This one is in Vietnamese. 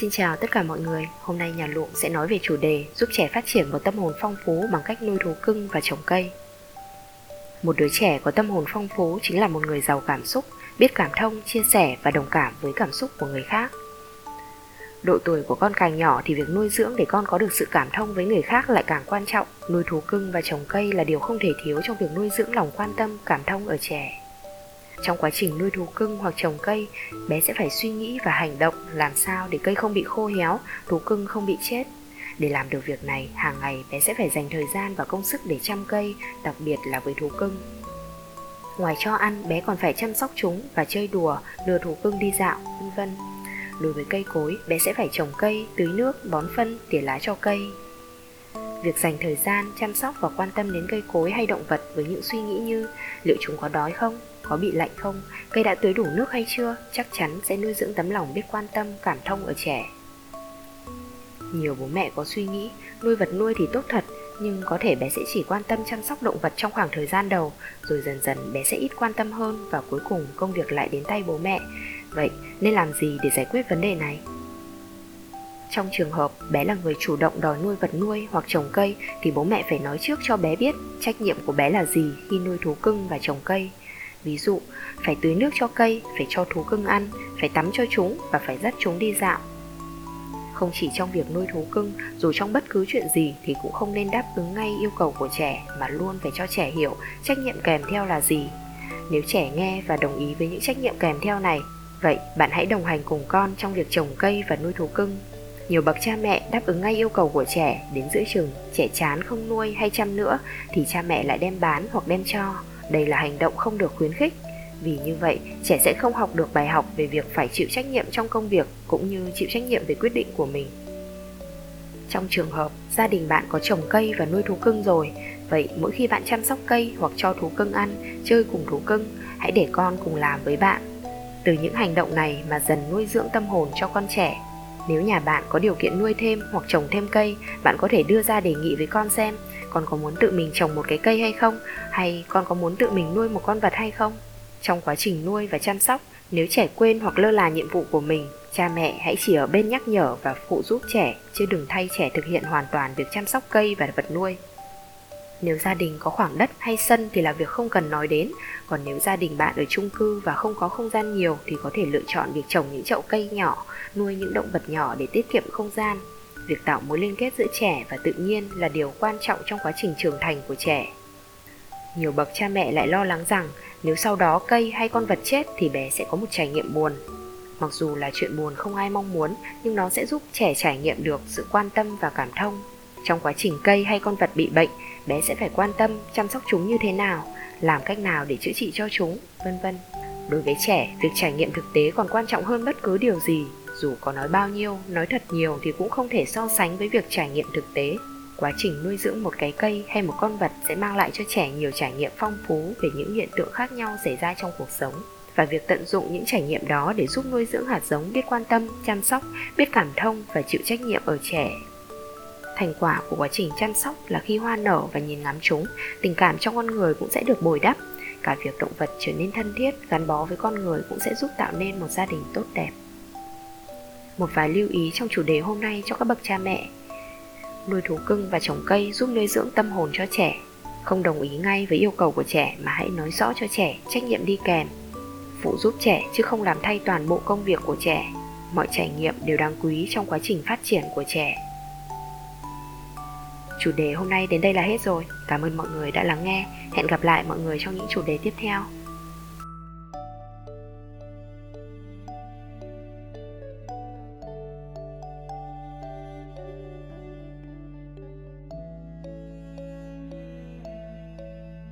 Xin chào tất cả mọi người, hôm nay nhà luộng sẽ nói về chủ đề giúp trẻ phát triển một tâm hồn phong phú bằng cách nuôi thú cưng và trồng cây. Một đứa trẻ có tâm hồn phong phú chính là một người giàu cảm xúc, biết cảm thông, chia sẻ và đồng cảm với cảm xúc của người khác. Độ tuổi của con càng nhỏ thì việc nuôi dưỡng để con có được sự cảm thông với người khác lại càng quan trọng. Nuôi thú cưng và trồng cây là điều không thể thiếu trong việc nuôi dưỡng lòng quan tâm, cảm thông ở trẻ. Trong quá trình nuôi thú cưng hoặc trồng cây, bé sẽ phải suy nghĩ và hành động làm sao để cây không bị khô héo, thú cưng không bị chết. Để làm được việc này, hàng ngày bé sẽ phải dành thời gian và công sức để chăm cây, đặc biệt là với thú cưng. Ngoài cho ăn, bé còn phải chăm sóc chúng và chơi đùa, đưa thú cưng đi dạo, vân vân. Đối với cây cối, bé sẽ phải trồng cây, tưới nước, bón phân, tỉa lá cho cây. Việc dành thời gian chăm sóc và quan tâm đến cây cối hay động vật với những suy nghĩ như liệu chúng có đói không, có bị lạnh không, cây đã tưới đủ nước hay chưa, chắc chắn sẽ nuôi dưỡng tấm lòng biết quan tâm, cảm thông ở trẻ. Nhiều bố mẹ có suy nghĩ, nuôi vật nuôi thì tốt thật, nhưng có thể bé sẽ chỉ quan tâm chăm sóc động vật trong khoảng thời gian đầu, rồi dần dần bé sẽ ít quan tâm hơn và cuối cùng công việc lại đến tay bố mẹ. Vậy nên làm gì để giải quyết vấn đề này? Trong trường hợp bé là người chủ động đòi nuôi vật nuôi hoặc trồng cây thì bố mẹ phải nói trước cho bé biết trách nhiệm của bé là gì khi nuôi thú cưng và trồng cây. Ví dụ, phải tưới nước cho cây, phải cho thú cưng ăn, phải tắm cho chúng và phải dắt chúng đi dạo. Không chỉ trong việc nuôi thú cưng, dù trong bất cứ chuyện gì thì cũng không nên đáp ứng ngay yêu cầu của trẻ mà luôn phải cho trẻ hiểu trách nhiệm kèm theo là gì. Nếu trẻ nghe và đồng ý với những trách nhiệm kèm theo này, vậy bạn hãy đồng hành cùng con trong việc trồng cây và nuôi thú cưng. Nhiều bậc cha mẹ đáp ứng ngay yêu cầu của trẻ đến giữa chừng, trẻ chán không nuôi hay chăm nữa thì cha mẹ lại đem bán hoặc đem cho đây là hành động không được khuyến khích. Vì như vậy, trẻ sẽ không học được bài học về việc phải chịu trách nhiệm trong công việc cũng như chịu trách nhiệm về quyết định của mình. Trong trường hợp gia đình bạn có trồng cây và nuôi thú cưng rồi, vậy mỗi khi bạn chăm sóc cây hoặc cho thú cưng ăn, chơi cùng thú cưng, hãy để con cùng làm với bạn. Từ những hành động này mà dần nuôi dưỡng tâm hồn cho con trẻ. Nếu nhà bạn có điều kiện nuôi thêm hoặc trồng thêm cây, bạn có thể đưa ra đề nghị với con xem con có muốn tự mình trồng một cái cây hay không? Hay con có muốn tự mình nuôi một con vật hay không? Trong quá trình nuôi và chăm sóc, nếu trẻ quên hoặc lơ là nhiệm vụ của mình, cha mẹ hãy chỉ ở bên nhắc nhở và phụ giúp trẻ, chứ đừng thay trẻ thực hiện hoàn toàn việc chăm sóc cây và vật nuôi. Nếu gia đình có khoảng đất hay sân thì là việc không cần nói đến. Còn nếu gia đình bạn ở chung cư và không có không gian nhiều thì có thể lựa chọn việc trồng những chậu cây nhỏ, nuôi những động vật nhỏ để tiết kiệm không gian việc tạo mối liên kết giữa trẻ và tự nhiên là điều quan trọng trong quá trình trưởng thành của trẻ. Nhiều bậc cha mẹ lại lo lắng rằng nếu sau đó cây hay con vật chết thì bé sẽ có một trải nghiệm buồn. Mặc dù là chuyện buồn không ai mong muốn, nhưng nó sẽ giúp trẻ trải nghiệm được sự quan tâm và cảm thông. Trong quá trình cây hay con vật bị bệnh, bé sẽ phải quan tâm, chăm sóc chúng như thế nào, làm cách nào để chữa trị cho chúng, vân vân. Đối với trẻ, việc trải nghiệm thực tế còn quan trọng hơn bất cứ điều gì dù có nói bao nhiêu, nói thật nhiều thì cũng không thể so sánh với việc trải nghiệm thực tế. Quá trình nuôi dưỡng một cái cây hay một con vật sẽ mang lại cho trẻ nhiều trải nghiệm phong phú về những hiện tượng khác nhau xảy ra trong cuộc sống. Và việc tận dụng những trải nghiệm đó để giúp nuôi dưỡng hạt giống biết quan tâm, chăm sóc, biết cảm thông và chịu trách nhiệm ở trẻ. Thành quả của quá trình chăm sóc là khi hoa nở và nhìn ngắm chúng, tình cảm trong con người cũng sẽ được bồi đắp. Cả việc động vật trở nên thân thiết, gắn bó với con người cũng sẽ giúp tạo nên một gia đình tốt đẹp một vài lưu ý trong chủ đề hôm nay cho các bậc cha mẹ. Nuôi thú cưng và trồng cây giúp nuôi dưỡng tâm hồn cho trẻ. Không đồng ý ngay với yêu cầu của trẻ mà hãy nói rõ cho trẻ trách nhiệm đi kèm. Phụ giúp trẻ chứ không làm thay toàn bộ công việc của trẻ. Mọi trải nghiệm đều đáng quý trong quá trình phát triển của trẻ. Chủ đề hôm nay đến đây là hết rồi. Cảm ơn mọi người đã lắng nghe. Hẹn gặp lại mọi người trong những chủ đề tiếp theo.